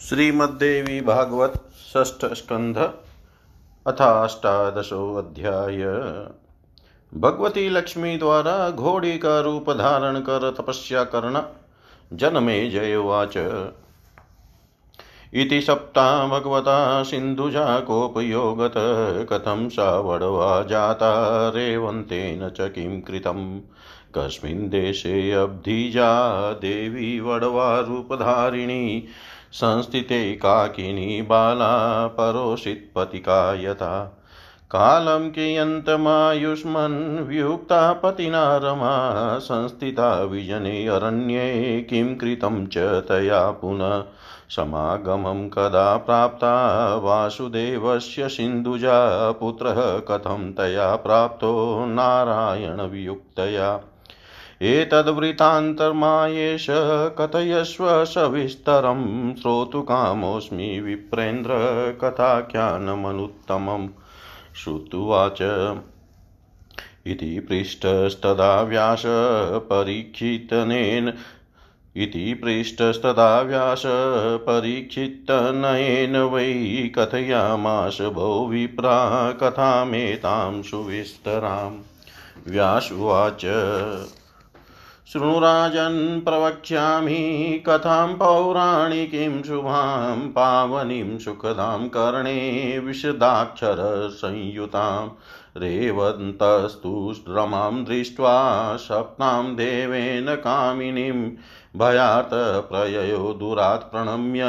श्रीमद्देवी भागवत षष्ठ स्कंध अथाष्टादशोऽध्याय भगवती लक्ष्मी द्वारा घोड़ी का रूप धारण कर तपस्या करना, जनमे जयोवाच इति सप्ता भगवता सिन्धुजा कोपयोगत, कथं सा वडवा जाता रेवन्तेन च किं कृतम् कस्मिन् देशे अब्धिजा देवी वडवारूपधारिणी संस्थिते काकिनी बाला परोषित्पतिका यथा। कालं कियन्तमायुष्मन् वियुक्ता पतिना रमा, संस्थिता विजने अरण्ये किं कृतं च तया पुनः। समागमं कदा प्राप्ता वासुदेवस्य सिन्धुजा, पुत्रः कथं तया प्राप्तो नारायणवियुक्तया एतद्वृत्तान्तर्मायेश कथयस्व सविस्तरं श्रोतुकामोऽस्मि विप्रेन्द्र कथाख्यानमनुत्तमं श्रुत्वाच। इति पृष्टस्तदा व्यासपरीक्षितनेन इति पृष्टस्तदा व्यासपरीक्षितनयेन वै कथयामास भो विप्रा कथामेतां सुविस्तराम् व्यासुवाच शृणुराजन् प्रवक्ष्यामि कथां पौराणिकीं शुभां, पावनीं सुखदां कर्णे विशदाक्षरसंयुतां। रेवन्तस्तु रमां दृष्ट्वा सप्तां देवेन कामिनीं भयार्तप्रययो दुरात् प्रणम्य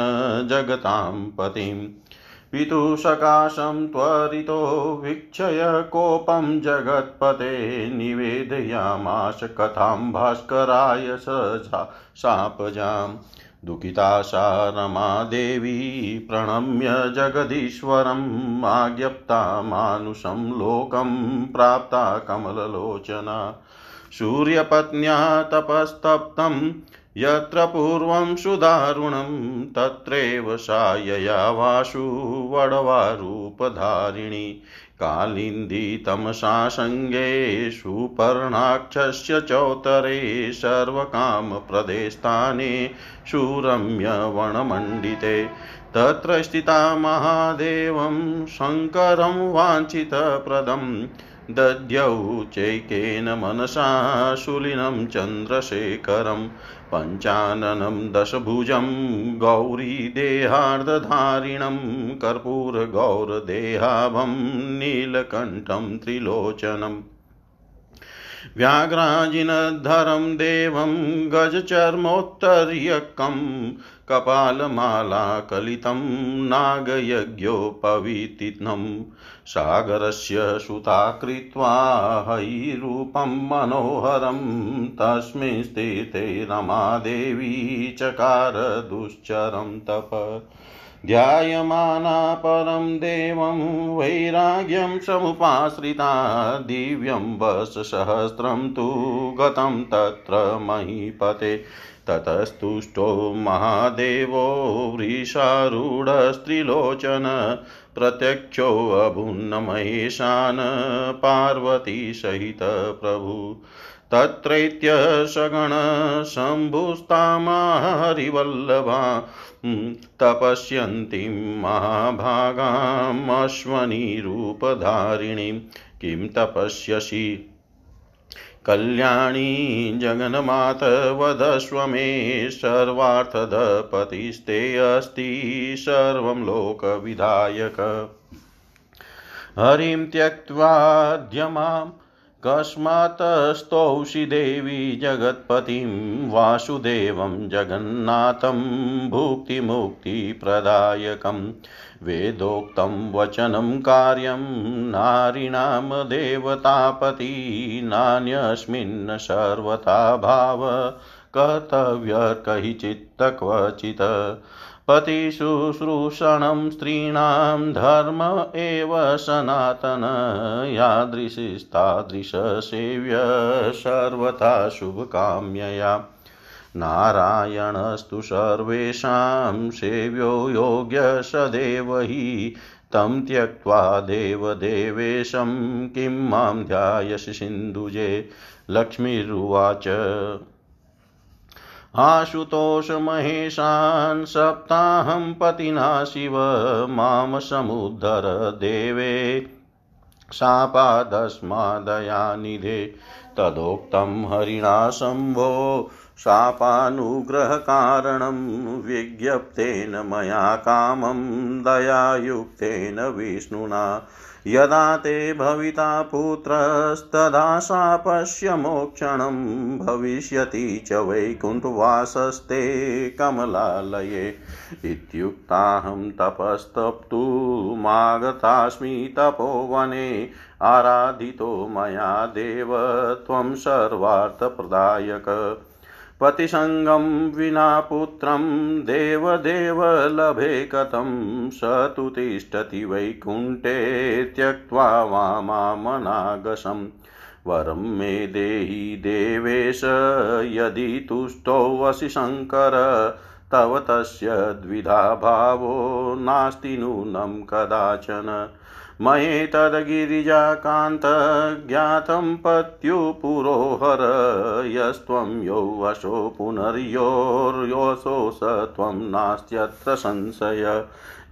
जगतां पतिम्। पितुसकाशं त्वरितो वीक्षय कोपं जगत्पते निवेदयामाश कथां भास्कराय स शापजाम्। दुःखिता सा रमा देवी प्रणम्य जगदीश्वरम् आज्ञप्ता मानुषं लोकं प्राप्ता कमललोचना। सूर्यपत्न्या तपस्तप्तं यत्र पूर्वं सुदारुणं तत्रैव सा यया वासु वडवारूपधारिणी कालिन्दी तमसासङ्गे सुपर्णाक्षस्य चौतरे सर्वकामप्रदे स्थाने सुरम्यवनमण्डिते तत्र स्थिता महादेवं शङ्करं वाञ्छितप्रदम्। दद्यौ चैकेन मनसा शूलिनं चन्द्रशेखरं पञ्चाननं दशभुजं गौरीदेहार्धधारिणं कर्पूरगौरदेहाभं नीलकण्ठं त्रिलोचनम् व्याघ्राजिनधरं देवं गजचर्मोत्तर्यकं कपालमालाकलितं नागयज्ञोपवीतिनं सागरस्य सुता कृत्वा हैरूपं मनोहरं तस्मिन् स्थिते रमादेवी चकार दुश्चरं तप ध्यायमाना परं देवं वैराग्यं समुपाश्रिता दिव्यं वशसहस्रं तु गतं तत्र महीपते। ततस्तुष्टो महादेवो वृषारूढस्त्रिलोचन प्रत्यक्षोऽभुन्नमहेशान् पार्वतीसहितप्रभु। तत्रैत्य सगणशम्भुस्तामाहरिवल्लभा तपस्यन्तीं महाभागामश्वनीरूपधारिणीं किं तपस्यसि? कल्याणी जगन्मात वदस्व मे सर्वार्थदपतिस्ते अस्ति सर्वं लोकविधायक। हरिं त्यक्त्वाद्य माम् कस्मात् स्तौषि देवी जगत्पतिं वासुदेवं जगन्नाथं भुक्तिमुक्तिप्रदायकं। वेदोक्तं वचनं कार्यं नारीणां देवतापति नान्यस्मिन् सर्वथा भाव कर्तव्यकहिचित्त क्वचित् पतिशुश्रूषणं स्त्रीणां धर्म एव सनातन यादृशिस्तादृशसेव्य सर्वथा शुभकाम्यया। नारायणस्तु सर्वेषां सेव्यो योग्य सदेव हि, तं त्यक्त्वा देवदेवेशं किं माँ ध्यायसि सिन्धुजे। लक्ष्मीरुवाच। आशुतोषमहेशान् सप्ताहं पतिना शिव माँ समुद्धर देवे। शापादस्मादयानिधे तदोक्तं हरिणा शम्भो शापानुग्रहकारणं विज्ञप्तेन मया कामं, दयायुक्तेन विष्णुना। यदा ते भविता पुत्रस्तदा शापस्य मोक्षणं भविष्यति च वैकुण्ठवासस्ते कमलालये। इत्युक्ताहं तपस्तप्तुमागतास्मि तपोवने, आराधितो मया देव त्वं सर्वार्थप्रदायक। पतिसङ्गं विना पुत्रं देवदेव लभे कथं स तु तिष्ठति वैकुण्ठे त्यक्त्वा वामामनागसम् वरं मे देहि देवेश, यदि तुष्टोऽसि शङ्कर, तव तस्य द्विधा भावो नास्ति नूनं कदाचन। मयेतद्गिरिजाकान्तज्ञातं पत्युपुरोहर, यस्त्वं यो वशो पुनर्योर्योऽसो स त्वं नास्त्यत्र संशय।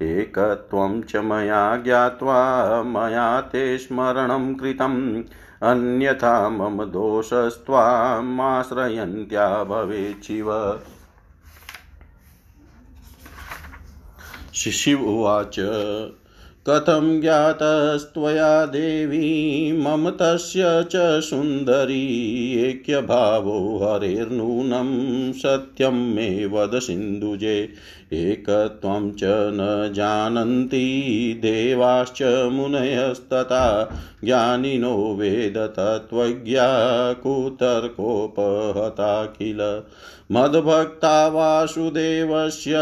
एकत्वं च मया ज्ञात्वा मया ते स्मरणं कृतम्, अन्यथा मम दोषस्त्वामाश्रयन्त्या भवेच्छिव शिशिव उवाच। कथं ज्ञातस्त्वया देवी मम तस्य च सुन्दरी ऐक्यभावो हरेर्नूनं सत्यं मे वद सिन्धुजे। एकत्वं च न जानन्ति देवाश्च मुनयस्तथा। ज्ञानिनो वेदतत्त्वज्ञा कुतर्कोपहता किल मद्भक्ता वासुदेवस्य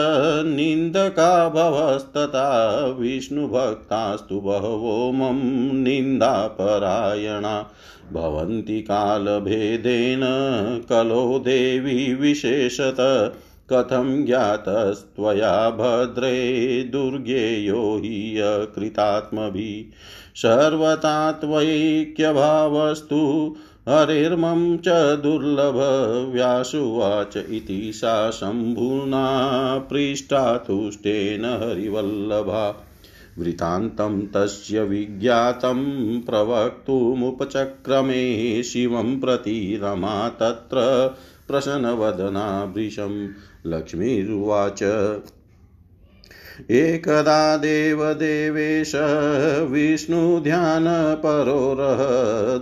निन्दका भवस्तथा। विष्णुभक्तास्तु बहवो मम निन्दापरायणा। भवन्ति कालभेदेन कलो देवी विशेषत। कथं ज्ञातस्त्वया भद्रे दुर्गेयो हि अकृतात्मभिः सर्वथा त्वैक्यभावस्तु हरेर्मं च दुर्लभ व्यासुवाच इति सा शम्भुना पृष्ठा तुष्टेन हरिवल्लभा। वृत्तान्तं तस्य विज्ञातं प्रवक्तुमुपचक्रमे शिवं प्रति रमा तत्र प्रसन्नवदना भृशं लक्ष्मीरुवाच। एकदा देवदेवेश विष्णुध्यानपरोरः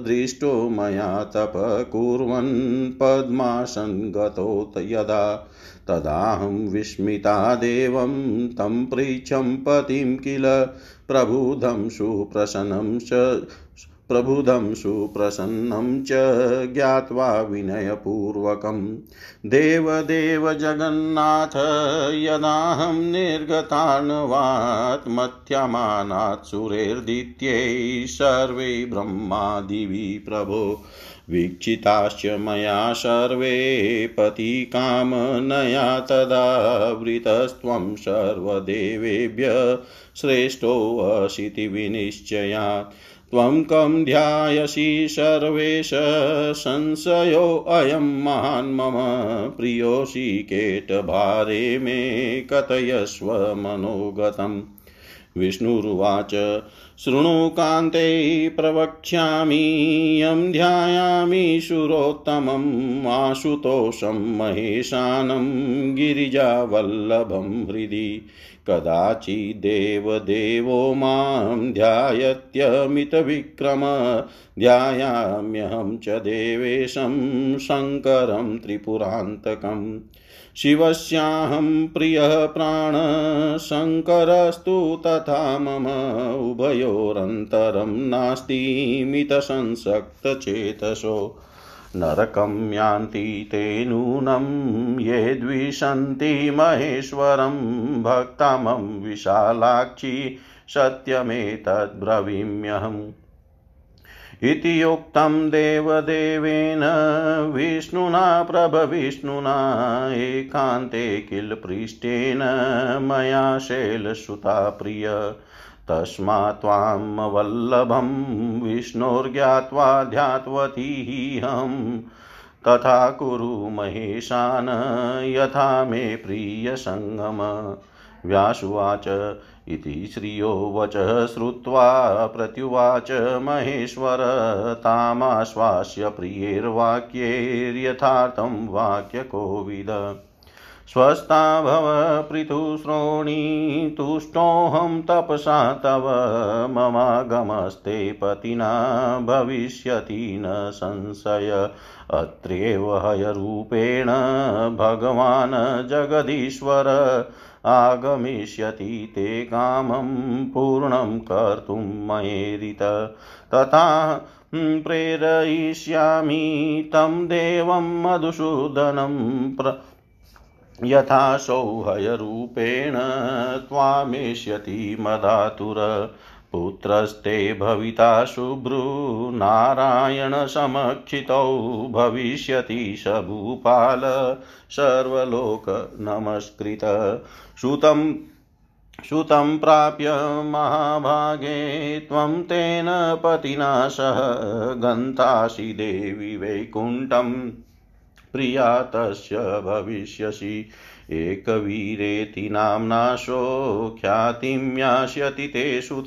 दृष्टो मया तप कुर्वन् पद्मासन् गतो यदा। तदाहं विस्मिता देवं तं पृच्छं पतिं किल प्रबुधं सुप्रसन्नं च प्रबुधं सुप्रसन्नं च ज्ञात्वा विनयपूर्वकं। देवदेव जगन्नाथ यदाहं निर्गतान्वात् मथ्यमानात् सुरेर्दित्यै सर्वे ब्रह्मादिवि प्रभो। वीक्षिताश्च मया सर्वे पतिकामनया तदा वृतस्त्वं सर्वदेवेभ्य श्रेष्ठोऽसिति विनिश्चयात्। त्वं कं ध्यायसि सर्वेश संशयोऽयं महान् मम प्रियोऽसि केटभारे मे कथयस्व मनोगतम्। विष्णुरुवाच शृणु कान्ते प्रवक्ष्यामि, यं ध्यायामि सुरोत्तमम्, आशुतोषं महेशानं गिरिजावल्लभं हृदि। कदाचिदेवदेवो माँ ध्यायत्यमितविक्रम, ध्यायाम्यहं च देवेशं शङ्करं त्रिपुरान्तकम्। शिवस्याहं प्रियः प्राणशङ्करस्तु तथा मम उभयोरन्तरं नास्ति मितसंसक्तचेतसो नरकं यान्ति ते नूनं ये द्विषन्ति महेश्वरं, भक्तमं विशालाक्षी सत्यमेतद्ब्रवीम्यहम्। इति युक्तं देवदेवेन विष्णुना प्रभविष्णुना एकान्ते किल पृष्ठेन मया शैलसुता प्रिय। तस्मात् त्वां वल्लभं विष्णोर्ज्ञात्वा ध्यात्वतीहं तथा कुरु महेशान यथा मे प्रियसङ्गम। व्यासुवाच इति श्रियो वचः श्रुत्वा प्रत्युवाच महेश्वर, तामाश्वास्य प्रियैर्वाक्यैर्यथार्थं वाक्यकोविद। स्वस्था भव पृथुश्रोणी, तुष्टोऽहं तपसा तव, ममागमस्ते पतिना भविष्यति न संशय। अत्रैव हयरूपेण भगवान् जगदीश्वर आगमिष्यति ते कामं पूर्णं कर्तुं मयेरित तथा प्रेरयिष्यामि तं देवं मधुसूदनं प्र, यथा सौहयरूपेण त्वामेष्यति मदातुर। पुत्रस्ते भविता शुभ्रू नारायणसमक्षितौ भविष्यति स भूपाल सर्वलोकनमस्कृत सुतं सुतं प्राप्य महाभागे त्वं तेन पतिना सह गन्तासि देवि वैकुण्ठं प्रिया तस्य भविष्यसि। एकवीरेति नाम्नाशो ख्यातिं यास्यति ते सुत।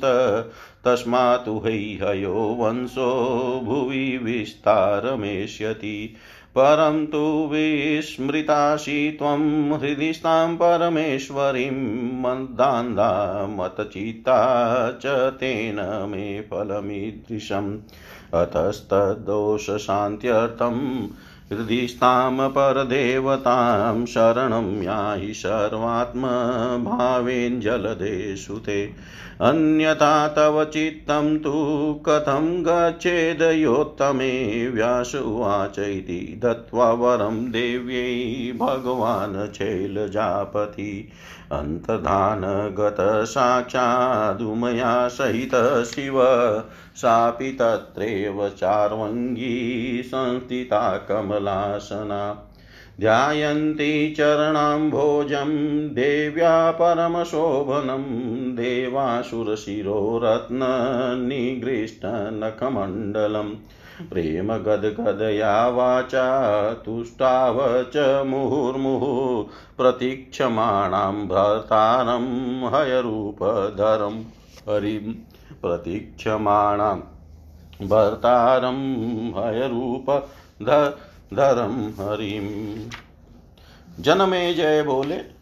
तस्मात् हैहयो वंशो भुवि विस्तारमेष्यति। परं तु विस्मृतासि त्वं हृदि स्तां परमेश्वरीं मदान्धा मतचित्ता च तेन मे फलमीदृशम्। अतस्तद्दोषशान्त्यर्थं हृदिस्थां परदेवतां शरणं याहि सर्वात्मभावेन जलदेषु ते अन्यथा तव चित्तं तु कथं गच्छेदयोत्तमे व्यास उवाच इति दत्त्वा वरं देव्यै भगवान् शैलजापति। अन्तर्धानगत साक्षादुमया सहित शिव सापि तत्रैव चार्वङ्गी संस्थिता कमलासना। ध्यायन्ती चरणाम्भोजं देव्या परमशोभनं देवासुरशिरोरत्ननिगृष्टनखमण्डलम्। प्रेमगद्गदया वाचा तुष्टाव च मुहुर्मुहुः, प्रतीक्षमाणां भर्तारं हयरूपधरं हरिं, प्रतीक्षमाणां भर्तारं हयरूपधरं हरिम् जनमे जय बोले।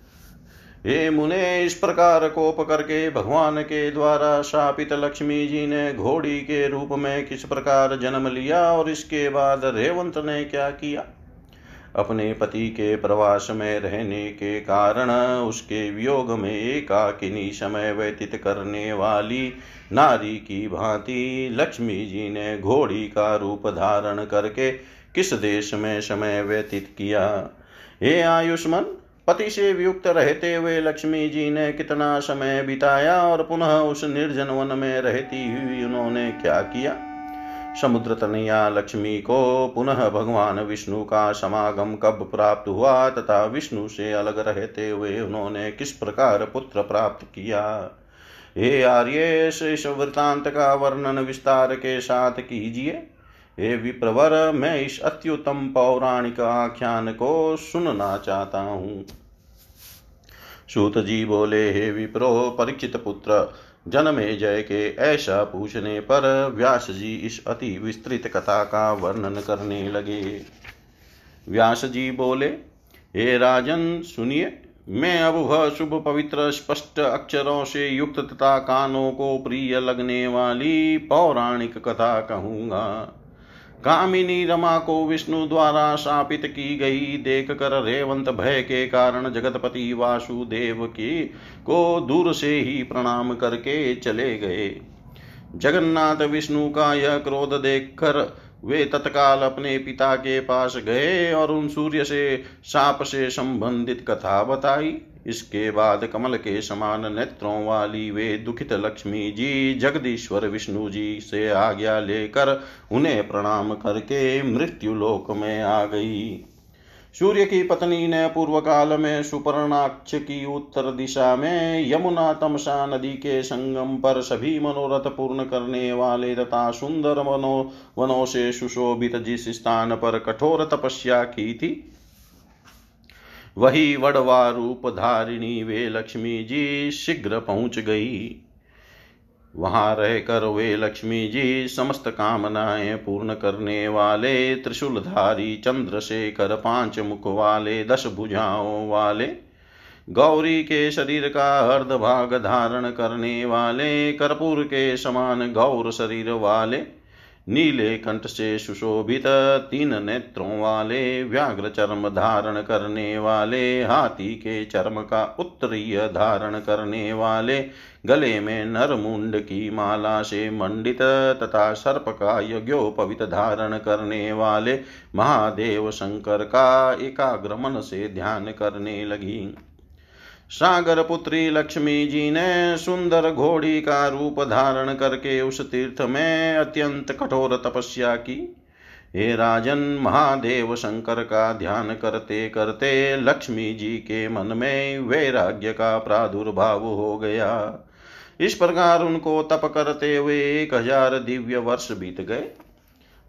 हे मुने, इस प्रकार कोप करके भगवान के द्वारा शापित लक्ष्मी जी ने घोड़ी के रूप में किस प्रकार जन्म लिया और इसके बाद रेवंत ने क्या किया? अपने पति के प्रवास में रहने के कारण उसके वियोग में एकाकिनी समय व्यतीत करने वाली नारी की भांति लक्ष्मी जी ने घोड़ी का रूप धारण करके किस देश में समय व्यतीत किया? हे आयुष्मान पति से वियुक्त रहते हुए लक्ष्मी जी ने कितना समय बिताया और पुनः उस निर्जन वन में रहती हुई उन्होंने क्या किया? समुद्र तनया लक्ष्मी को पुनः भगवान विष्णु का समागम कब प्राप्त हुआ तथा विष्णु से अलग रहते हुए उन्होंने किस प्रकार पुत्र प्राप्त किया? हे आर्य इस वृतांत का वर्णन विस्तार के साथ कीजिए। हे विप्रवर, मैं इस अत्युत्तम पौराणिक आख्यान को सुनना चाहता हूँ। सूत जी बोले, हे विप्रो, परीक्षित पुत्र, जनमे जय के ऐसा पूछने पर व्यास जी इस अति विस्तृत कथा का वर्णन करने लगे। व्यास जी बोले, हे राजन, सुनिए, मैं अब वह शुभ पवित्र स्पष्ट अक्षरों से युक्त तथा कानों को प्रिय लगने वाली पौराणिक कथा कहूँगा। कामिनी रमा को विष्णु द्वारा शापित की गई। देख कर रेवंत भय के कारण जगतपति वासुदेव की को दूर से ही प्रणाम करके चले गए। जगन्नाथ विष्णु का यह क्रोध देखकर वे तत्काल अपने पिता के पास गए और उन सूर्य से साप से संबंधित कथा बताई। इसके बाद कमल के समान नेत्रों वाली वे दुखित लक्ष्मी जी, जगदीश्वर विष्णु जी से आज्ञा लेकर उन्हें प्रणाम करके मृत्यु लोक में आ गई। सूर्य की पत्नी ने पूर्व काल में सुपर्णाक्ष की उत्तर दिशा में यमुना तमसा नदी के संगम पर सभी मनोरथ पूर्ण करने वाले तथा सुंदर वनो वनों से सुशोभित जिस स्थान पर कठोर तपस्या की थी वही वड़वा रूप धारिणी वे लक्ष्मी जी शीघ्र पहुँच गई। वहाँ रहकर वे लक्ष्मी जी समस्त कामनाएँ पूर्ण करने वाले, त्रिशूलधारी चंद्रशेखर पाँच मुख वाले, दस भुजाओं वाले, गौरी के शरीर का अर्ध भाग धारण करने वाले, कर्पूर के समान गौर शरीर वाले नीले कंठ से सुशोभित, तीन नेत्रों वाले, व्याघ्र चर्म धारण करने वाले, हाथी के चर्म का उत्तरीय धारण करने वाले, गले में नरमुंड की माला से मंडित तथा सर्प का यज्ञोपवित धारण करने वाले महादेव शंकर का एकाग्र मन से ध्यान करने लगी। सागर पुत्री लक्ष्मी जी ने सुंदर घोड़ी का रूप धारण करके उस तीर्थ में अत्यंत कठोर तपस्या की। हे राजन, महादेव शंकर का ध्यान करते करते लक्ष्मी जी के मन में वैराग्य का प्रादुर्भाव हो गया। इस प्रकार उनको तप करते हुए एक हज़ार दिव्य वर्ष बीत गए।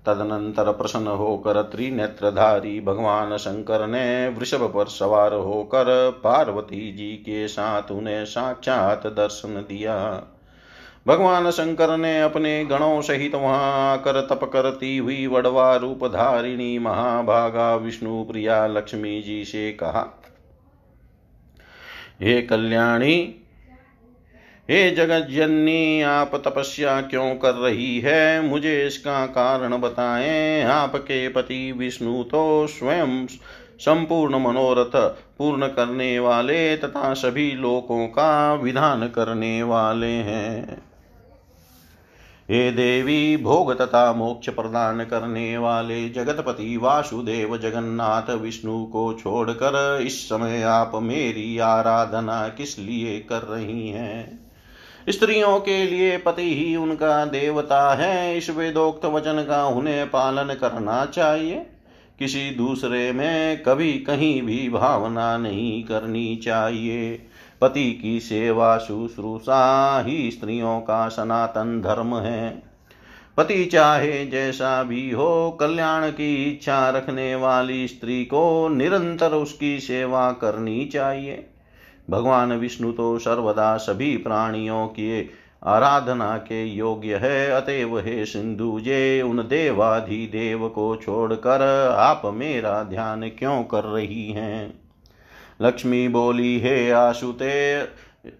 तदनंतर प्रसन्न होकर त्रिनेत्रधारी भगवान शंकर ने वृषभ पर सवार होकर पार्वती जी के साथ उन्हें साक्षात दर्शन दिया। भगवान शंकर ने अपने गणों सहित वहाँ आकर तप करती हुई वडवा रूप धारिणी महाभागा विष्णु प्रिया लक्ष्मी जी से कहा, हे कल्याणी हे जगत जननी आप तपस्या क्यों कर रही है? मुझे इसका कारण बताएँ। आपके पति विष्णु तो स्वयं संपूर्ण मनोरथ पूर्ण करने वाले तथा सभी लोकों का विधान करने वाले हैं। हे देवी, भोग तथा मोक्ष प्रदान करने वाले जगतपति वासुदेव जगन्नाथ विष्णु को छोड़कर इस समय आप मेरी आराधना किस लिए कर रही हैं? स्त्रियों के लिए पति ही उनका देवता है। इस वेदोक्त वचन का उन्हें पालन करना चाहिए। किसी दूसरे में कभी कहीं भी भावना नहीं करनी चाहिए। पति की सेवा शुश्रूषा ही स्त्रियों का सनातन धर्म है। पति चाहे जैसा भी हो, कल्याण की इच्छा रखने वाली स्त्री को निरंतर उसकी सेवा करनी चाहिए। भगवान विष्णु तो सर्वदा सभी प्राणियों की आराधना के योग्य है। अतएव हे सिंधु जे, उन देवाधिदेव को छोड़कर आप मेरा ध्यान क्यों कर रही हैं? लक्ष्मी बोली, हे आशुते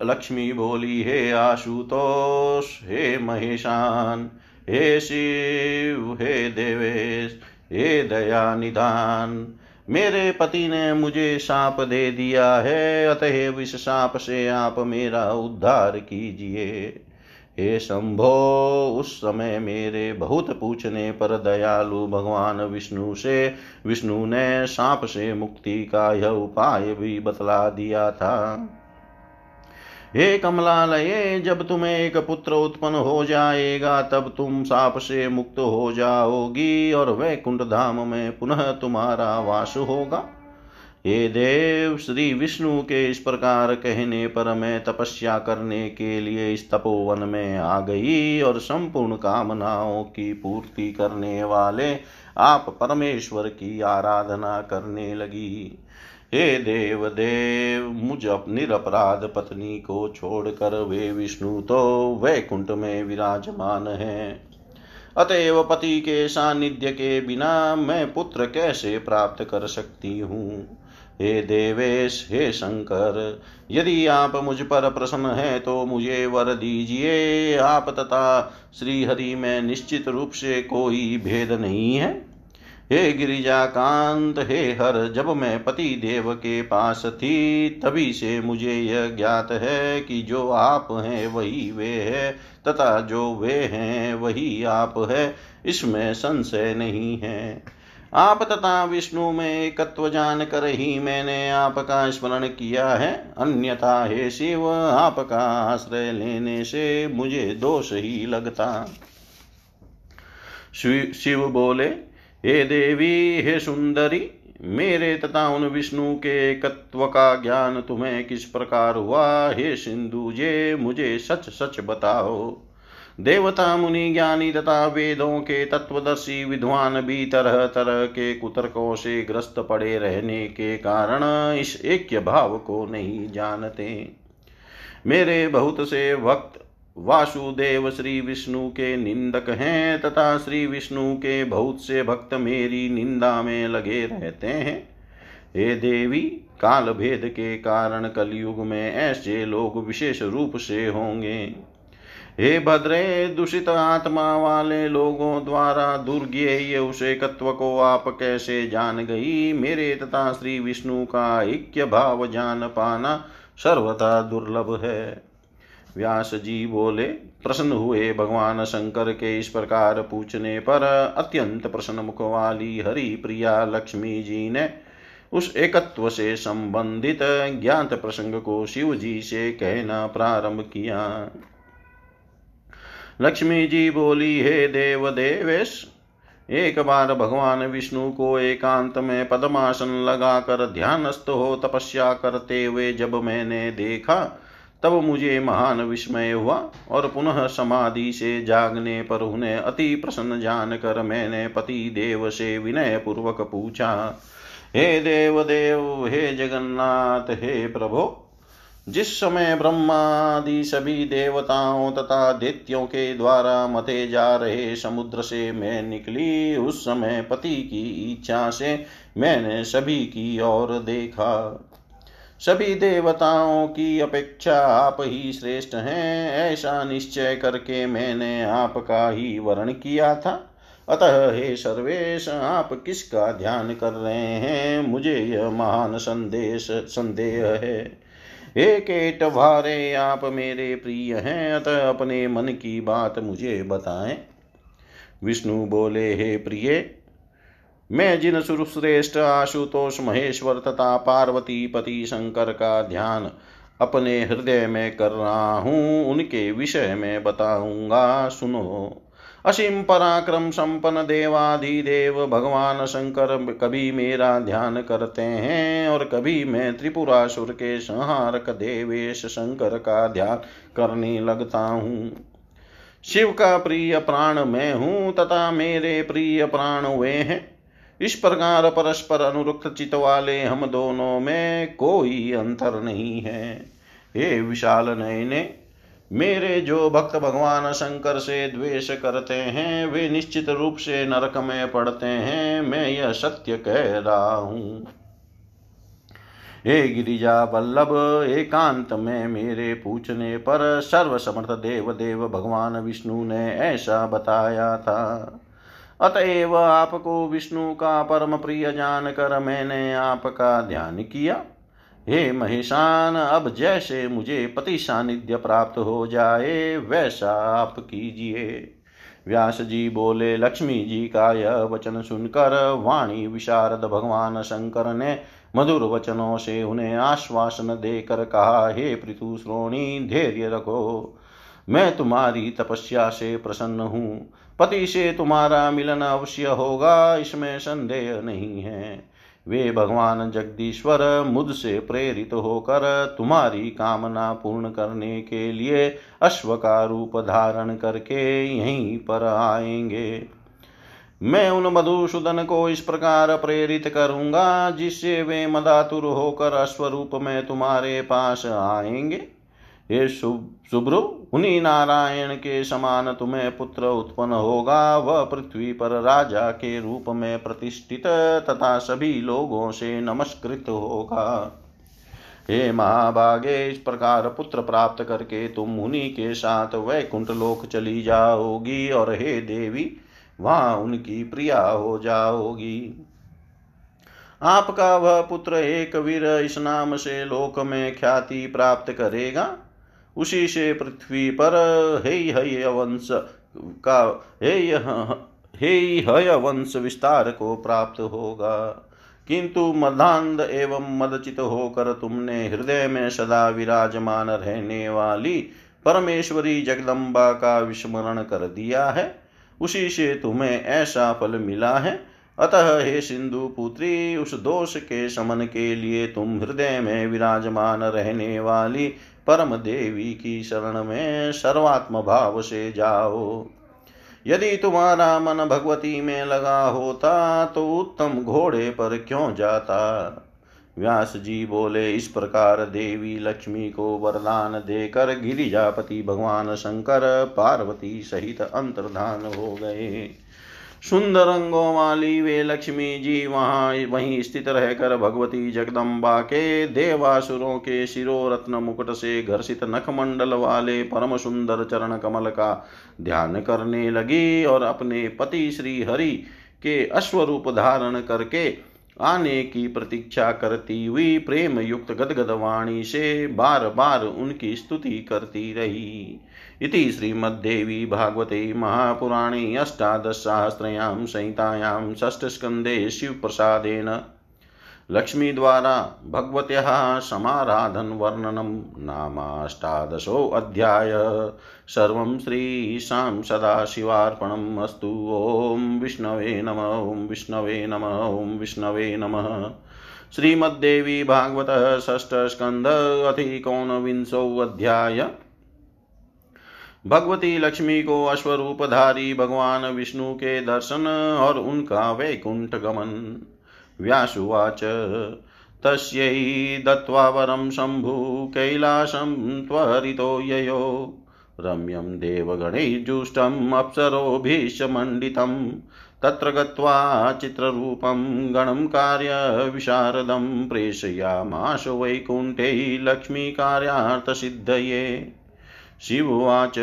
लक्ष्मी बोली, हे आशुतोष, हे महेशान, हे शिव, हे देवेश, हे दया निधान मेरे पति ने मुझे साप दे दिया है अतएव इस साप से आप मेरा उद्धार कीजिए। हे शंभो, उस समय मेरे बहुत पूछने पर दयालु भगवान विष्णु से, विष्णु ने सांप से मुक्ति का यह उपाय भी बतला दिया था। हे कमलालये जब तुम्हें एक पुत्र उत्पन्न हो जाएगा, तब तुम साप से मुक्त हो जाओगी और वैकुंठ धाम में पुनः तुम्हारा वास होगा। हे देव, श्री विष्णु के इस प्रकार कहने पर मैं तपस्या करने के लिए इस तपोवन में आ गई और संपूर्ण कामनाओं की पूर्ति करने वाले आप परमेश्वर की आराधना करने लगी। हे देव देव मुझ निरपराध पत्नी को छोड़कर वे विष्णु तो वैकुंठ में विराजमान है। अतएव पति के सानिध्य के बिना मैं पुत्र कैसे प्राप्त कर सकती हूँ? हे देवेश, हे शंकर, यदि आप मुझ पर प्रसन्न हैं तो मुझे वर दीजिए। आप तथा श्रीहरि में निश्चित रूप से कोई भेद नहीं है। हे गिरिजा कांत हे हर जब मैं पति देव के पास थी, तभी से मुझे यह ज्ञात है कि जो आप हैं वही वे है, तथा जो वे हैं वही आप है, इसमें संशय नहीं है। आप तथा विष्णु में एकत्व जान कर ही मैंने आपका स्मरण किया है, अन्यथा हे शिव, आपका आश्रय लेने से मुझे दोष ही लगता। शिव बोले हे देवी, हे सुंदरी, मेरे तथा उन विष्णु के एकत्व का ज्ञान तुम्हें किस प्रकार हुआ? हे सिंधु जे, मुझे सच सच बताओ। देवता, मुनि, ज्ञानी तथा वेदों के तत्वदर्शी विद्वान भी तरह तरह के कुतर्कों से ग्रस्त पड़े रहने के कारण इस ऐक्य भाव को नहीं जानते। मेरे बहुत से भक्त वासुदेव श्री विष्णु के निंदक हैं तथा श्री विष्णु के बहुत से भक्त मेरी निंदा में लगे रहते हैं। हे देवी काल भेद के कारण कलयुग में ऐसे लोग विशेष रूप से होंगे। हे भद्रे, दूषित आत्मा वाले लोगों द्वारा दुर्ज्ञेय उस एकत्व को आप कैसे जान गई? मेरे तथा श्री विष्णु का ऐक्य भाव जान पाना सर्वथा दुर्लभ है। व्यास जी बोले, प्रसन्न हुए भगवान शंकर के इस प्रकार पूछने पर अत्यंत प्रसन्न मुख वाली हरि प्रिया लक्ष्मी जी ने उस एकत्व से संबंधित ज्ञात प्रसंग को शिव जी से कहना प्रारंभ किया। लक्ष्मी जी बोली, हे देव देवेश एक बार भगवान विष्णु को एकांत में पद्मासन लगाकर ध्यानस्थ हो तपस्या करते हुए जब मैंने देखा तब मुझे महान विस्मय हुआ और पुनः समाधि से जागने पर उन्हें अति प्रसन्न जानकर मैंने पति देव से विनय पूर्वक पूछा, हे देव देव हे जगन्नाथ, हे प्रभो, जिस समय ब्रह्मादि सभी देवताओं तथा दैत्यों के द्वारा मते जा रहे समुद्र से मैं निकली, उस समय पति की इच्छा से मैंने सभी की ओर देखा। सभी देवताओं की अपेक्षा आप ही श्रेष्ठ हैं, ऐसा निश्चय करके मैंने आपका ही वर्ण किया था। अतः हे सर्वेश, आप किसका ध्यान कर रहे हैं? मुझे यह महान संदेश, संदेह है। हे केट भारे, आप मेरे प्रिय हैं, अतः अपने मन की बात मुझे बताएँ। विष्णु बोले, हे प्रिय मैं जिन सुरश्रेष्ठ आशुतोष महेश्वर तथा पार्वती पति शंकर का ध्यान अपने हृदय में कर रहा हूँ, उनके विषय में बताऊँगा, सुनो। असीम पराक्रम संपन्न देवाधिदेव भगवान शंकर कभी मेरा ध्यान करते हैं और कभी मैं त्रिपुरासुर के संहारक देवेश शंकर का ध्यान करने लगता हूँ। शिव का प्रिय प्राण मैं हूँ, तथा मेरे प्रिय प्राण वे हैं। इस प्रकार परस्पर अनुरुक्त चित वाले हम दोनों में कोई अंतर नहीं है। हे विशाल नयने, मेरे जो भक्त भगवान शंकर से द्वेष करते हैं, वे निश्चित रूप से नरक में पड़ते हैं, मैं यह सत्य कह रहा हूँ। हे गिरिजा वल्लभ, एकांत में मेरे पूछने पर सर्वसमर्थ देव देव भगवान विष्णु ने ऐसा बताया था। अतएव आपको विष्णु का परम प्रिय जानकर मैंने आपका ध्यान किया। हे महेशान अब जैसे मुझे पति सानिध्य प्राप्त हो जाए, वैसा आप कीजिए। व्यास जी बोले, लक्ष्मी जी का यह वचन सुनकर वाणी विशारद भगवान शंकर ने मधुर वचनों से उन्हें आश्वासन देकर कहा, हे पृथु श्रोणी, धैर्य रखो। मैं तुम्हारी तपस्या से प्रसन्न हूँ। पति से तुम्हारा मिलन अवश्य होगा, इसमें संदेह नहीं है। वे भगवान जगदीश्वर मुझसे प्रेरित होकर तुम्हारी कामना पूर्ण करने के लिए अश्व का रूप धारण करके यहीं पर आएँगे। मैं उन मधुसूदन को इस प्रकार प्रेरित करूँगा, जिससे वे मदातुर होकर अश्वरूप में तुम्हारे पास आएँगे। ये शुभ्रु उन्हीं नारायण के समान तुम्हें पुत्र उत्पन्न होगा। वह पृथ्वी पर राजा के रूप में प्रतिष्ठित तथा सभी लोगों से नमस्कृत होगा। हे महाभागे इस प्रकार पुत्र प्राप्त करके तुम उन्हीं के साथ वैकुंठ लोक चली जाओगी और हे देवी, वहाँ उनकी प्रिया हो जाओगी। आपका वह पुत्र एक वीर इस नाम से लोक में ख्याति प्राप्त करेगा। उसी से पृथ्वी पर हे हय वंश का हे हे हय वंश विस्तार को प्राप्त होगा। किंतु मदांध एवं मदचित होकर तुमने हृदय में सदा विराजमान रहने वाली परमेश्वरी जगदम्बा का विस्मरण कर दिया है। उसी से तुम्हें ऐसा फल मिला है। अतः हे सिंधु पुत्री, उस दोष के शमन के लिए तुम हृदय में विराजमान रहने वाली परम देवी की शरण में सर्वात्म भाव से जाओ। यदि तुम्हारा मन भगवती में लगा होता तो उत्तम घोड़े पर क्यों जाता? व्यास जी बोले, इस प्रकार देवी लक्ष्मी को वरदान देकर गिरिजापति भगवान शंकर, पार्वती सहित अंतर्धान हो गए। सुंदर अंगों वाली वे लक्ष्मी जी, वहाँ वहीं स्थित रहकर भगवती जगदम्बा के देवासुरों के शिरो रत्न मुकुट से घर्षित नखमंडल वाले परम सुंदर चरण कमल का ध्यान करने लगी और अपने पति श्री हरि के अश्वरूप धारण करके आने की प्रतीक्षा करती हुई प्रेम युक्त गदगद वाणी से बार बार उनकी स्तुति करती रही। इति श्रीमद्देवी भागवते महापुराणे अष्टादशसहस्रयां संहितायां षष्ठस्कन्धे शिवप्रसादेन लक्ष्मीद्वारा भगवत्याः समाराधनवर्णनं नामाष्टादशोऽध्याय सर्वं श्रीशां सदाशिवार्पणम् अस्तु। ॐ विष्णवे नम, ॐ विष्णवे नम, ॐ विष्णवे नमः। श्रीमद्देवी भागवत षष्ठस्कन्ध अथिकोनविंशोऽध्याय भगवती लक्ष्मी को अश्वरूपधारी भगवान विष्णु के दर्शन और उनका वैकुंठ गमन। व्यासुवाच। तस्यै दत्त्वा वरं शम्भु कैलासं त्वरितो ययो। रम्यं देवगणैर्जुष्टम् अप्सरोभिश्च मण्डितं तत्र गत्वा चित्ररूपं गणं कार्यविशारदं प्रेषयामाश वैकुण्ठे लक्ष्मीकार्यार्थसिद्धये। शिववाच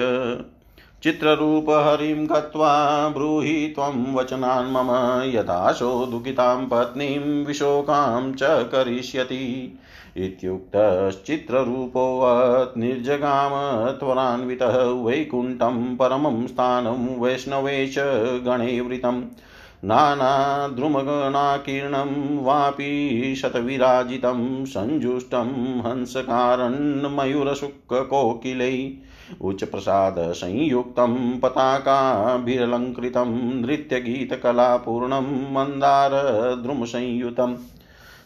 चित्ररूपहरिं गत्वा ब्रूहि त्वं वचनान् मम यथाशो दुःखितां पत्नीं विशोकां च करिष्यति। इत्युक्तश्चित्ररूपोऽत् निर्जगाम त्वरान्वितः वैकुण्ठं परमं स्थानं वैष्णवे च गणैवृतं। नानाद्रुमगणाकीर्णं वापि शतविराजितं सञ्जुष्टं हंसकारन्मयूरशुक्कोकिलै उच्चप्रसादसंयुक्तं पताकाभिरलङ्कृतं नृत्यगीतकलापूर्णं मन्दारद्रुमसंयुतं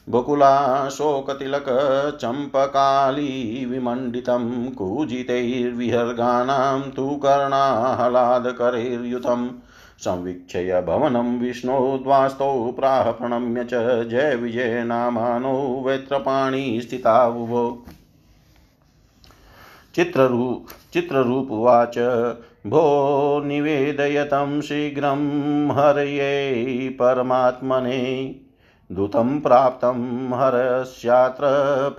बकुलाशोकतिलकचम्पकाली विमण्डितं कूजितैर्विहर्गाणां तु कर्णाह्लादकरैर्युतं संवीक्षय भवनं विष्णोद्वास्तौ प्राह प्रणम्य च जय विजय नामानो वैत्रपाणि स्थितावुभो। चित्ररू, चित्ररूपवाच। भो निवेदयतं शीघ्रं हरये परमात्मने। दूतं प्राप्तं हरस्यात्र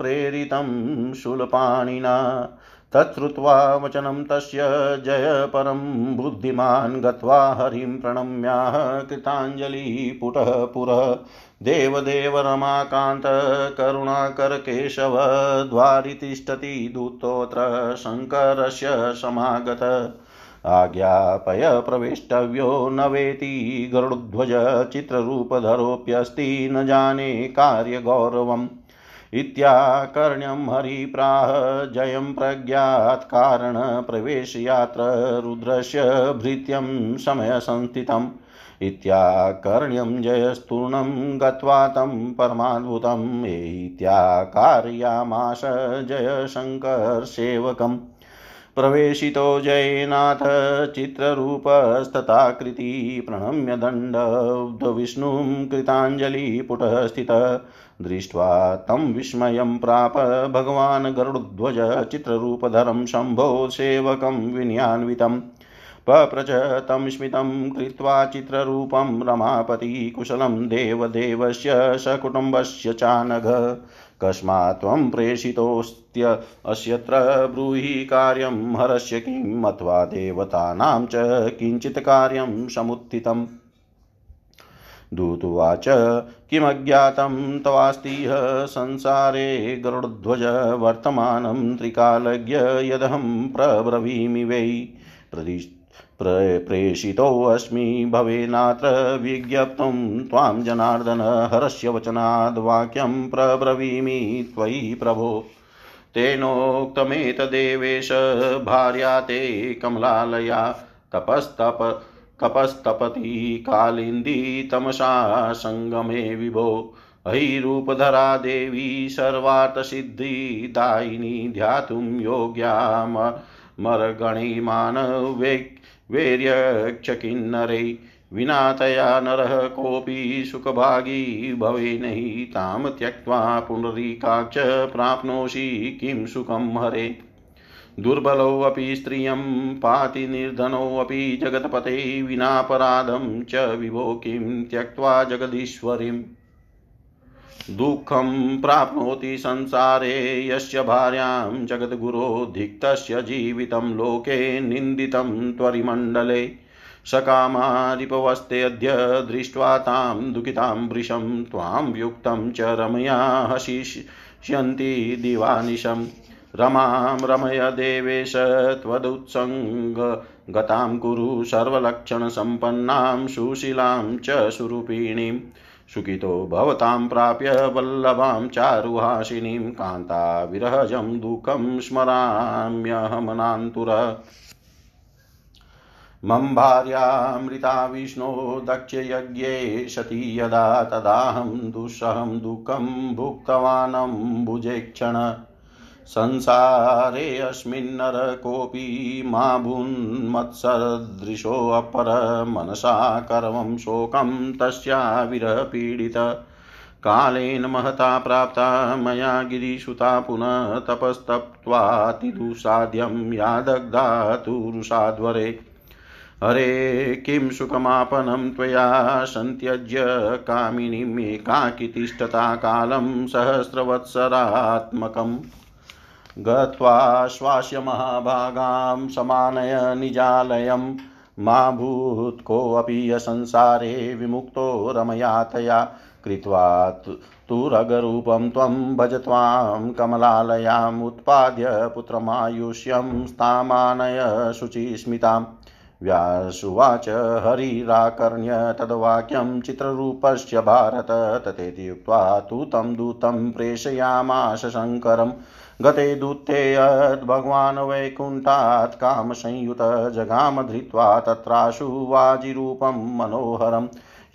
प्रेरितं शूलपाणिना। तच्छ्रुत्वा वचनं तस्य जय परं बुद्धिमान् गत्वा हरिं प्रणम्याः कृताञ्जलिपुटः पुरः। देवदेव रमाकान्त, करुणाकर केशव द्वारि तिष्ठति दूतोऽत्र समागत। आज्ञापय प्रवेष्टव्यो न वेति गरुड्ध्वज चित्ररूपधरोऽप्यस्ति, न जाने कार्यगौरवम्। इत्याकर्ण्यं हरिप्राह, जयं प्रज्ञात् कारणप्रवेशयात्र रुद्रस्य भृत्यं समयसंस्थितम् इत्याकर्ण्यं जयस्तूर्णं गत्वा तं परमाद्भुतम् इत्याकारयामास जयशङ्करसेवकम् प्रवेशितो जयनाथ चित्ररूपस्तथाकृति प्रणम्य दण्डविष्णुं कृताञ्जलिपुटः स्थितः दृष्ट्वा तं विस्मयं प्राप भगवान् गरुडध्वज चित्ररूपधरं शम्भो सेवकं विनयान्वितम्। पप्रच तं स्मितं कृत्वा चित्ररूपं रमापति देवदेवस्य सकुटुम्बस्य चानघ। कस्मात् त्वं प्रेषितोऽस्त्य अस्यत्र ब्रूहि कार्यं हरस्य किम् अथवा देवतानां च किञ्चित् कार्यं समुत्थितम्। दूतुवाच, किमज्ञातं तवास्तिह संसारे गरुडध्वज वर्तमानं त्रिकालज्ञ यदहं प्रब्रवीमि वै। प्रदिष्ट प्रेषितोऽस्मि भवेनात्र विज्ञप्तुं त्वां जनार्दन हरस्य वचनाद् वाक्यं प्रब्रवीमि त्वयि प्रभो। तेनोक्तमेतदेवेश भार्या ते कमलालया तपस्तप कपस्तपति कालिन्दी तमसा सङ्गमे विभो। अहिरूपधरा देवी सर्वार्थसिद्धिदायिनी ध्यातुं योग्या मरगणीमानवैर्यक्षकिन्नरै विना तया नरः कोऽपि सुखभागी भवे नहि, तां त्यक्त्वा पुनरीकाक्ष प्राप्नोषि किं सुखं हरे। दुर्बलोऽपि स्त्रियं पाति निर्धनोऽपि जगत्पते, विनापराधं च विभो किं त्यक्त्वा जगदीश्वरीम्। दुःखं प्राप्नोति संसारे, यस्य भार्यां जगद्गुरोधिक्तस्य जीवितं लोके निन्दितं त्वरिमण्डले। सकामारिपवस्तेऽद्य दृष्ट्वा तां दुःखितां वृशं त्वां युक्तं च रमया हसिष्यन्ति दिवानिशम् रमां रमय देवेश त्वदुत्सङ्गतां कुरु सर्वलक्षणसम्पन्नां सुशीलां च सुरूपिणीम्। सुखितो भवतां प्राप्य वल्लभां चारुहासिनीं कान्ता विरहजं दुःखं स्मराम्यहमनान्तुर। मम भार्यामृता विष्णो दक्षयज्ञे सती यदा तदाहं दुःसहं दुःखं भुजे क्षण। संसारेऽस्मिन्नर कोऽपि मा भून्मत्सदृशोऽपर मनसा कर्मं शोकं तस्या विरपीडित कालेन महता प्राप्ता मया गिरिसुता पुनः तपस्तप्त्वातिदुसाध्यं या दग्धा हरे किं सुखमापनं त्वया सन्त्यज्य कामिनीमेकाकी तिष्ठता कालं सहस्रवत्सरात्मकम्। गत्वा श्वास्य महाभागां समानय निजालयं। मा भूत् कोऽपि संसारे विमुक्तो रमयातया। कृत्वा तुरगरूपं त्वं भज त्वां कमलालयाम् उत्पाद्य पुत्रमायुष्यं स्तामानय शुचिस्मिताम्। व्यासुवाच हरिराकर्ण्य तद्वाक्यं चित्ररूपस्य भारत। तथेति उक्त्वा तु तं दूतं प्रेषयामाश शङ्करम्। गते दूते यद्भगवान् वैकुण्ठात् कामसंयुत जगाम धृत्वा तत्राशु वाजिरूपं मनोहरम्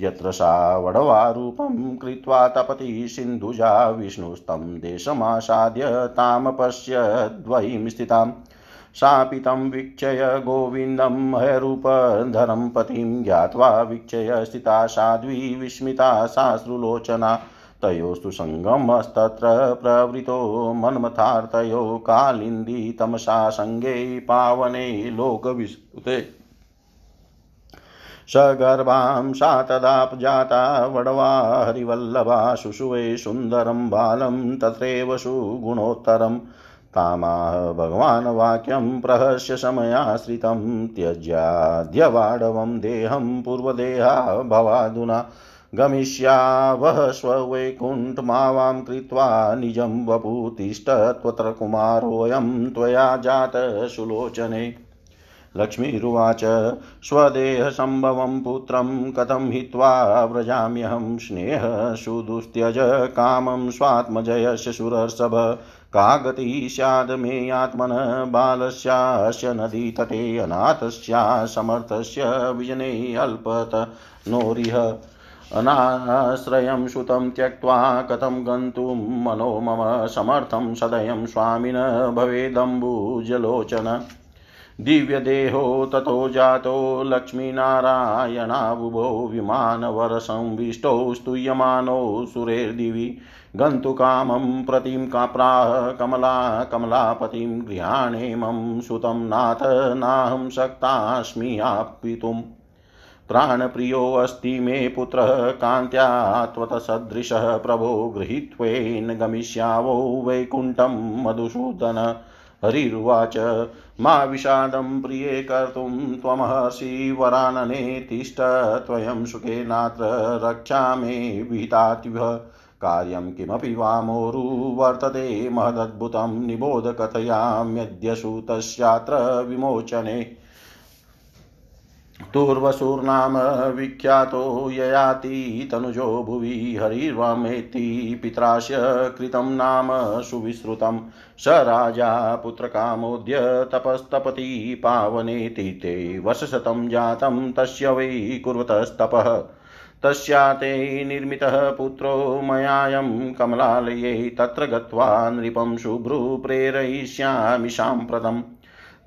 यत्र सा वडवारूपं कृत्वा तपति सिन्धुजा विष्णुस्तं देशमासाद्य तां पश्यद्वयीं स्थिताम्। सापि तं वीक्षय गोविन्दं हयरूपधरं पतिं ज्ञात्वा वीक्षय स्थिता साध्वी विस्मिता साश्रुलोचना तयोस्तु सङ्गमस्तत्र प्रवृतो मन्मथार्तयो कालिन्दी तमसा सङ्गे पावने लोकविस्तृते। सगर्भां सा तदापजाता वडवा हरिवल्लभा शुशुवे सुन्दरं बालं तत्रैव सुगुणोत्तरम् तामाह भगवान् वाक्यं प्रहस्य समयाश्रितं त्यज्याद्यवाडवं देहं पूर्वदेहा भवादुना। गमिष्यावः स्ववैकुण्ठमावां कृत्वा निजं वपुतिष्ठत्वत्र कुमारोऽयं त्वया जातः सुलोचने। लक्ष्मीरुवाच, स्वदेहसम्भवं पुत्रं कथं हित्वा व्रजाम्यहं स्नेहसुदुस्त्यज कामं स्वात्मजयस्य सुरर्षभ। का गतिः स्याद् मे आत्मन बालस्यास्य नदीतटे अनाथस्या समर्थस्य विजने अल्पत नोरिह। अनाश्रयं सुतं त्यक्त्वा कथं गन्तुं मनो मम समर्थं सदयं स्वामिन भवेदम्बुजलोचन। दिव्यदेहो ततो जातो लक्ष्मीनारायणाबुभो विमानवरसंविष्टौ स्तूयमानौ सुरेर्दिवि। गन्तुकामं प्रतिं काप्राह कमला कमलापतिं गृहाणेमं सुतं नाथ नाहं शक्तास्मि आपितुम् प्राणप्रियोऽस्ति मे पुत्रः कान्त्या त्वतसदृशः प्रभो गृहीत्वेन गमिष्यावो वैकुण्ठं मधुसूदन। हरिरुवाच, मा विषादं प्रिये कर्तुं त्वमहर्षि वरानने तिष्ठ, त्वयं सुखेनात्र रक्षा मे विहितात्युह। कार्यं किमपि वामोरु वर्तते, महदद्भुतं निबोध कथयाम्यद्यसु विमोचने। तुर्वसुर्नाम विख्यातो ययाति तनुजो भुवि हरिर्वामेति पित्रास्य कृतं नाम सुविश्रुतं। स राजा पुत्रकामोद्य तपस्तपति पावनेति ते वर्षशतं जातं तस्य वै कुर्वतस्तपः। तस्या ते निर्मितः पुत्रो मयायं कमलालये तत्र गत्वा नृपं शुभ्रु प्रेरयिष्यामि साम्प्रतम्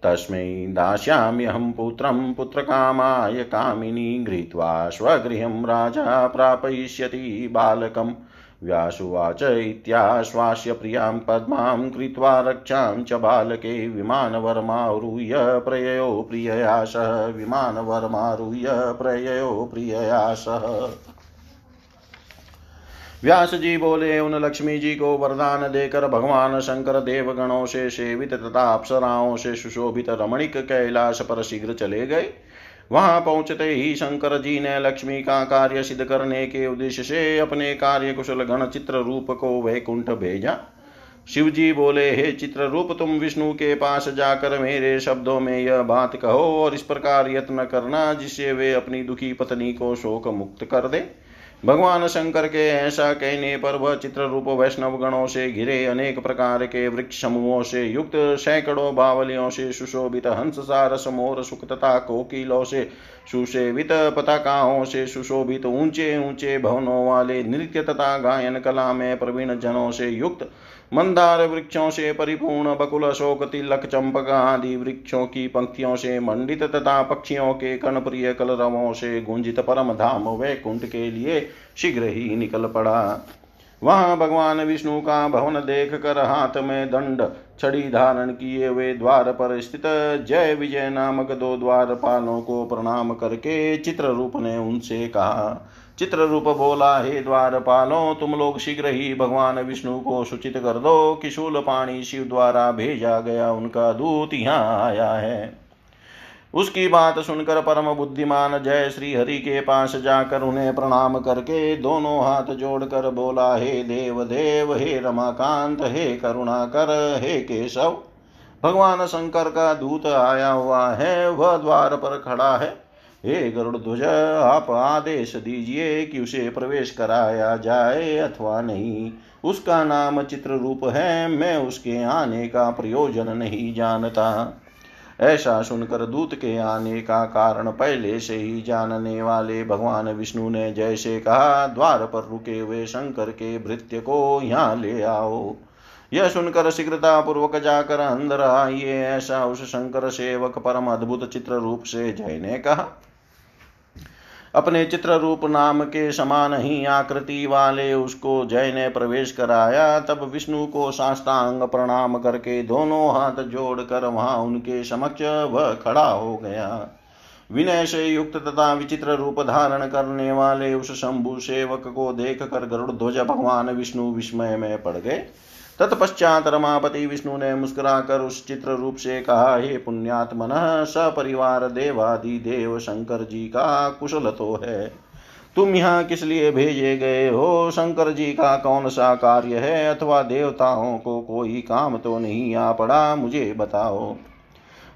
तस्मै दास्याम्यहं पुत्रं पुत्रकामाय कामिनी गृहीत्वा स्वगृहं राजा प्रापयिष्यति बालकम् व्यासुवाच इत्याश्वास्य प्रियाँ पद्मां कृत्वा रक्षां च बालके विमानवर्मारुह्य प्रययो प्रियया सह, विमानवर्मारुह्य प्रययो प्रियया सह। व्यास जी बोले, उन लक्ष्मी जी को वरदान देकर भगवान शंकर देवगणों से सेवित तथा अप्सराओं से सुशोभित रमणिक कैलाश पर शीघ्र चले गए। वहाँ पहुँचते ही शंकर जी ने लक्ष्मी का कार्य सिद्ध करने के उद्देश्य से अपने कार्य कुशल गण चित्र रूप को वैकुंठ भेजा। शिव जी बोले, हे चित्र रूप तुम विष्णु के पास जाकर मेरे शब्दों में यह बात कहो और इस प्रकार यत्न करना जिससे वे अपनी दुखी पत्नी को शोक मुक्त कर दे। भगवान शंकर के ऐसा कहने पर वह चित्र रूप वैष्णव गणों से घिरे अनेक प्रकार के वृक्ष समूहों से युक्त, सैकड़ों बावलियों से सुशोभित हंस सारस मोर सुख तथा कोकिलों से सुसेवित पताकाओं से सुशोभित ऊँचे ऊँचे भवनों वाले नृत्य तथा गायन कला में प्रवीण जनों से युक्त मंदार वृक्षों से परिपूर्ण बकुल, अशोक, तिलक, चंपक आदि वृक्षों की पंक्तियों से मंडित तथा पक्षियों के कण प्रिय कलरवों से गुंजित परम धाम वैकुंठ के लिए शीघ्र ही निकल पड़ा। वहाँ भगवान विष्णु का भवन देख कर हाथ में दंड छड़ी धारण किए हुए द्वार पर स्थित जय विजय नामक दो द्वारपालों को प्रणाम करके चित्र रूप ने उनसे कहा चित्र रूप बोला, हे द्वारपालो, तुम लोग शीघ्र ही भगवान विष्णु को सूचित कर दो कि शूल पाणी शिव द्वारा भेजा गया उनका दूत यहाँ आया है। उसकी बात सुनकर परम बुद्धिमान जय श्री हरि के पास जाकर उन्हें प्रणाम करके दोनों हाथ जोड़कर बोला, हे देव देव हे रमाकांत, हे करुणाकर, हे केशव, भगवान शंकर का दूत आया हुआ है, वह द्वार पर खड़ा है। हे गरुड़ ध्वज आप आदेश दीजिए कि उसे प्रवेश कराया जाए अथवा नहीं। उसका नाम चित्र रूप है, मैं उसके आने का प्रयोजन नहीं जानता। ऐसा सुनकर दूत के आने का कारण पहले से ही जानने वाले भगवान विष्णु ने जैसे कहा, द्वार पर रुके हुए शंकर के भृत्य को यहाँ ले आओ। यह सुनकर शीघ्रता पूर्वक जाकर अंदर आइए। ऐसा उस शंकर सेवक परम अद्भुत चित्र रूप से जय ने कहा। अपने चित्र रूप नाम के समान ही आकृति वाले उसको जय ने प्रवेश कराया। तब विष्णु को साष्टांग प्रणाम करके दोनों हाथ जोड़कर वहाँ उनके समक्ष वह खड़ा हो गया। विनय से युक्त तथा विचित्र रूप धारण करने वाले उस शंभु सेवक को देख कर गरुड़ ध्वज भगवान विष्णु विस्मय में पड़ गए। तत्पश्चात रमापति विष्णु ने मुस्कुराकर उस चित्र रूप से कहा, हे पुण्यात्मन, सपरिवार देवादि देव शंकर जी का कुशल तो है। तुम यहाँ किस लिए भेजे गए हो? शंकर जी का कौन सा कार्य है? अथवा देवताओं को कोई काम तो नहीं आ पड़ा? मुझे बताओ।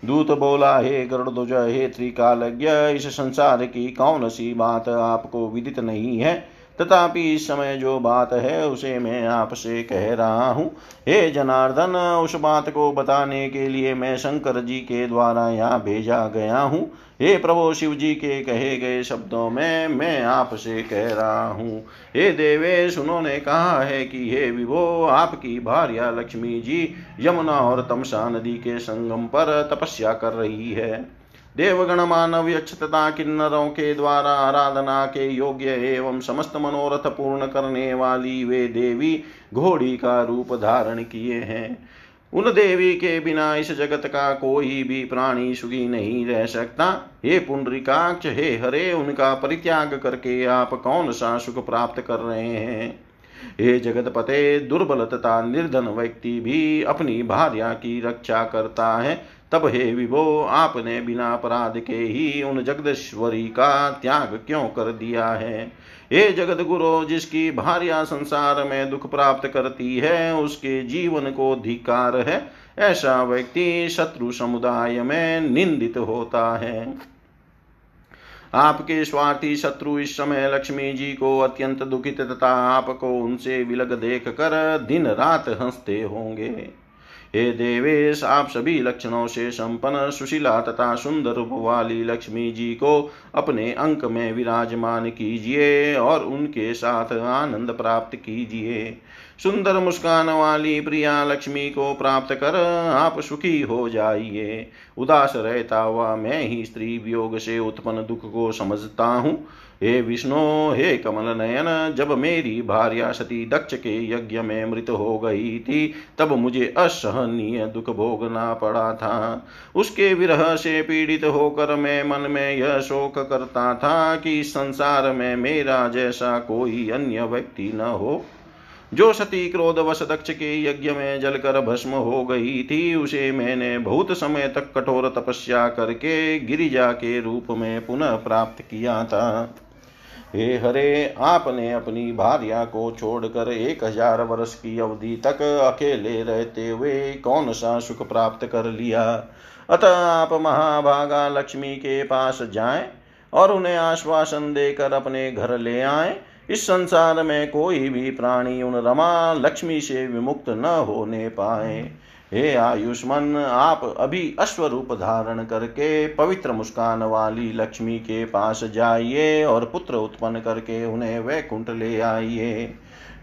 दूत बोला, हे गरुड़ हे त्रिकालज्ञ, इस संसार की कौन सी बात आपको विदित नहीं है? तथापि इस समय जो बात है, उसे मैं आपसे कह रहा हूँ। हे जनार्दन, उस बात को बताने के लिए मैं शंकर जी के द्वारा यहाँ भेजा गया हूँ। हे प्रभु, शिव जी के कहे गए शब्दों में मैं आपसे कह रहा हूँ। हे देवेश, उन्होंने कहा है कि हे विभो, आपकी भार्या लक्ष्मी जी यमुना और तमसा नदी के संगम पर तपस्या कर रही है। देवगण मानव यक्ष तथा किन्नरों के द्वारा आराधना के योग्य एवं समस्त मनोरथ पूर्ण करने वाली वे देवी घोड़ी का रूप धारण किए हैं। उन देवी के बिना इस जगत का कोई भी प्राणी सुखी नहीं रह सकता। हे पुंडरिकाक्ष, हे हरे, उनका परित्याग करके आप कौन सा सुख प्राप्त कर रहे हैं? हे जगत पते दुर्बल तथा निर्धन व्यक्ति भी अपनी भार्या की रक्षा करता है। तब हे विभो, आपने बिना अपराध के ही उन जगदीश्वरी का त्याग क्यों कर दिया है? हे जगत गुरु जिसकी भार्या संसार में दुख प्राप्त करती है, उसके जीवन को धिकार है। ऐसा व्यक्ति शत्रु समुदाय में निंदित होता है। आपके स्वार्थी शत्रु इस समय लक्ष्मी जी को अत्यंत दुखित तथा आपको उनसे विलग देख कर दिन रात हँसते होंगे। हे देवेश, आप सभी लक्षणों से संपन्न, सुशीला तथा सुंदर रूप वाली लक्ष्मी जी को अपने अंक में विराजमान कीजिए और उनके साथ आनंद प्राप्त कीजिए। सुंदर मुस्कान वाली प्रिया लक्ष्मी को प्राप्त कर आप सुखी हो जाइए। उदास रहता हुआ मैं ही स्त्री वियोग से उत्पन्न दुख को समझता हूँ। हे विष्णु, हे कमल नयन जब मेरी भार्या सती दक्ष के यज्ञ में मृत हो गई थी, तब मुझे असहनीय दुख भोगना पड़ा था। उसके विरह से पीड़ित होकर मैं मन में यह शोक करता था कि संसार में मेरा जैसा कोई अन्य व्यक्ति न हो। जो सती क्रोध वश दक्ष के यज्ञ में जलकर भस्म हो गई थी, उसे मैंने बहुत समय तक कठोर तपस्या करके गिरिजा के रूप में पुनः प्राप्त किया था। हे हरे, आपने अपनी भार्या को छोड़कर एक हज़ार वर्ष की अवधि तक अकेले रहते हुए कौन सा सुख प्राप्त कर लिया? अतः आप महाभागा लक्ष्मी के पास जाएँ और उन्हें आश्वासन देकर अपने घर ले आए। इस संसार में कोई भी प्राणी उन रमा लक्ष्मी से विमुक्त न होने पाए। हे आयुष्मान, आप अभी अश्वरूप धारण करके, पवित्र मुस्कान वाली लक्ष्मी के पास जाइए और पुत्र उत्पन्न करके उन्हें वैकुंठ ले आइए।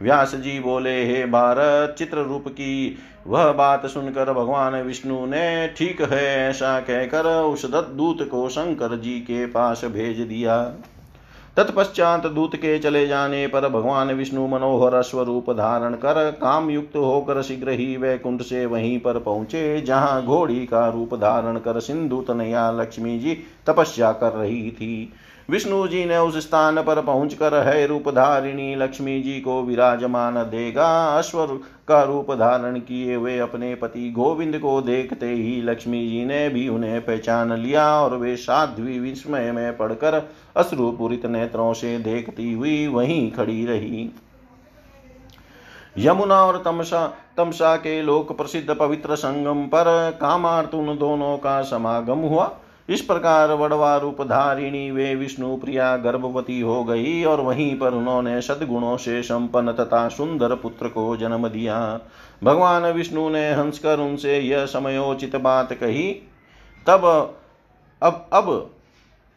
व्यास जी बोले, हे भारत चित्र रूप की वह बात सुनकर भगवान विष्णु ने ठीक है ऐसा कहकर उस दत्त दूत को शंकर जी के पास भेज दिया। तत्पश्चात दूत के चले जाने पर भगवान विष्णु मनोहर स्वरूप धारण कर काम युक्त होकर शीघ्र ही वैकुंठ से वहीं पर पहुँचे, जहाँ घोड़ी का रूप धारण कर सिंधु तनया लक्ष्मी जी तपस्या कर रही थी। विष्णु जी ने उस स्थान पर पहुंचकर है रूप धारिणी लक्ष्मी जी को विराजमान देगा, अश्वर का रूप धारण किए हुए अपने पति गोविंद को देखते ही लक्ष्मी जी ने भी उन्हें पहचान लिया और वे साध्वी विस्मय में पड़कर अश्रुपूरित नेत्रों से देखती हुई वहीं खड़ी रही। यमुना और तमसा तमसा के लोक प्रसिद्ध पवित्र संगम पर कामार्तुन दोनों का समागम हुआ। इस प्रकार वड़वा रूप धारिणी वे विष्णु प्रिया गर्भवती हो गई और वहीं पर उन्होंने सदगुणों से संपन्न तथा सुंदर पुत्र को जन्म दिया। भगवान विष्णु ने हंसकर उनसे यह समयोचित बात कही, तब, अब अब,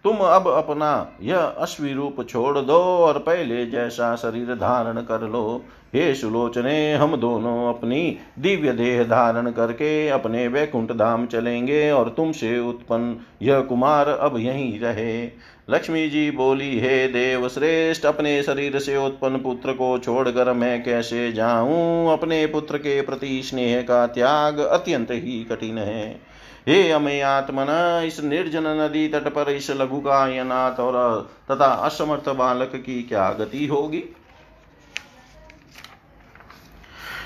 तुम अब अपना यह अश्वी रूप छोड़ दो और पहले जैसा शरीर धारण कर लो। हे सुलोचने, हम दोनों अपनी दिव्य देह धारण करके अपने वैकुंठ धाम चलेंगे और तुमसे उत्पन्न यह कुमार अब यहीं रहे। लक्ष्मी जी बोली, हे देव श्रेष्ठ, अपने शरीर से उत्पन्न पुत्र को छोड़कर मैं कैसे जाऊँ? अपने पुत्र के प्रति स्नेह का त्याग अत्यंत ही कठिन है। हे अमे आत्मन, इस निर्जन नदी तट पर इस लघु का यनाथ और तथा असमर्थ बालक की क्या गति होगी?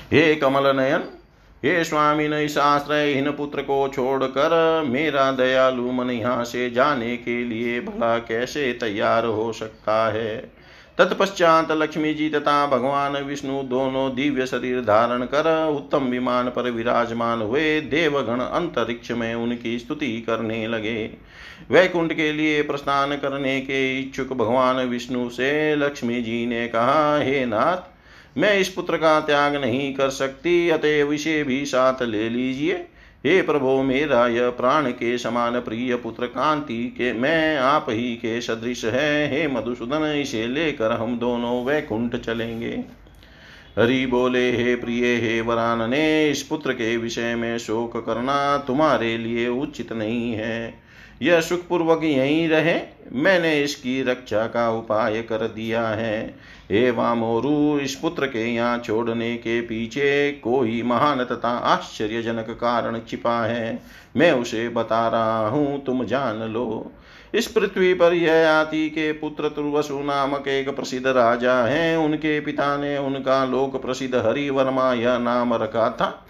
हे कमल नयन, हे स्वामी ने इस आश्रयहीन पुत्र को छोड़कर मेरा दयालु मन यहाँ से जाने के लिए भला कैसे तैयार हो सकता है? तत्पश्चात लक्ष्मी जी तथा भगवान विष्णु दोनों दिव्य शरीर धारण कर उत्तम विमान पर विराजमान हुए देवगण अंतरिक्ष में उनकी स्तुति करने लगे। वैकुंठ के लिए प्रस्थान करने के इच्छुक भगवान विष्णु से लक्ष्मी जी ने कहा, हे नाथ मैं इस पुत्र का त्याग नहीं कर सकती, अतएव इसे भी साथ ले लीजिए। हे प्रभो, मेरा यह प्राण के समान प्रिय पुत्र कांति के, मैं आप ही के सदृश है। हे मधुसूदन, इसे लेकर हम दोनों वैकुंठ चलेंगे। हरि बोले, हे प्रिय, हे वरान, ने इस पुत्र के विषय में शोक करना तुम्हारे लिए उचित नहीं है। यह सुखपूर्वक यहीं रहे, मैंने इसकी रक्षा का उपाय कर दिया है। हे वामोरु इस पुत्र के यहाँ छोड़ने के पीछे कोई महान तथा आश्चर्यजनक कारण छिपा है। मैं उसे बता रहा हूँ, तुम जान लो। इस पृथ्वी पर यह आति के पुत्र तुर्वसु नामक एक प्रसिद्ध राजा हैं। उनके पिता ने उनका लोक प्रसिद्ध हरिवर्मा यह नाम रखा था।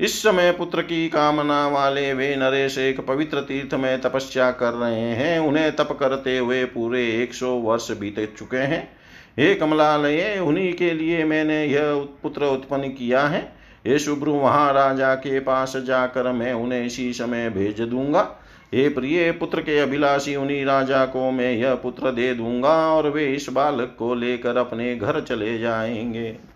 इस समय पुत्र की कामना वाले वे नरेश एक पवित्र तीर्थ में तपस्या कर रहे हैं। उन्हें तप करते हुए पूरे एक सौ वर्ष बीत चुके हैं। हे कमलालय, उन्हीं के लिए मैंने यह पुत्र उत्पन्न किया है। ये शुभ्रु महाराजा के पास जाकर मैं उन्हें इसी समय भेज दूँगा। हे प्रिय पुत्र के अभिलाषी, उन्हीं राजा को मैं यह पुत्र दे दूँगा और वे इस बालक को लेकर अपने घर चले जाएँगे।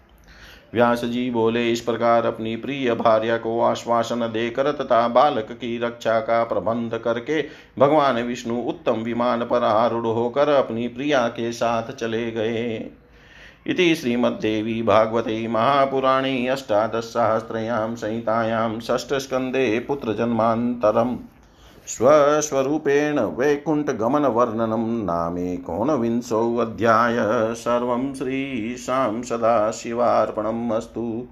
व्यास जी बोले, इस प्रकार अपनी प्रिय भार्या को आश्वासन देकर तथा बालक की रक्षा का प्रबंध करके भगवान विष्णु उत्तम विमान पर आरूढ़ होकर अपनी प्रिया के साथ चले गए। इति श्रीमद्देवी भागवते महापुराणे अष्टादशसहस्रयां संहितायां षष्ठस्कन्धे पुत्रजन्मान्तरम् स्वस्वरूपेण वैकुण्ठगमनवर्णनं नामेकोनविंशोऽध्याय सर्वं श्रीशां सदाशिवार्पणम् अस्तु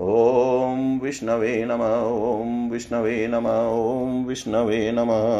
ॐ विष्णवे नम ॐ विष्णवे नम ॐ विष्णवे नमः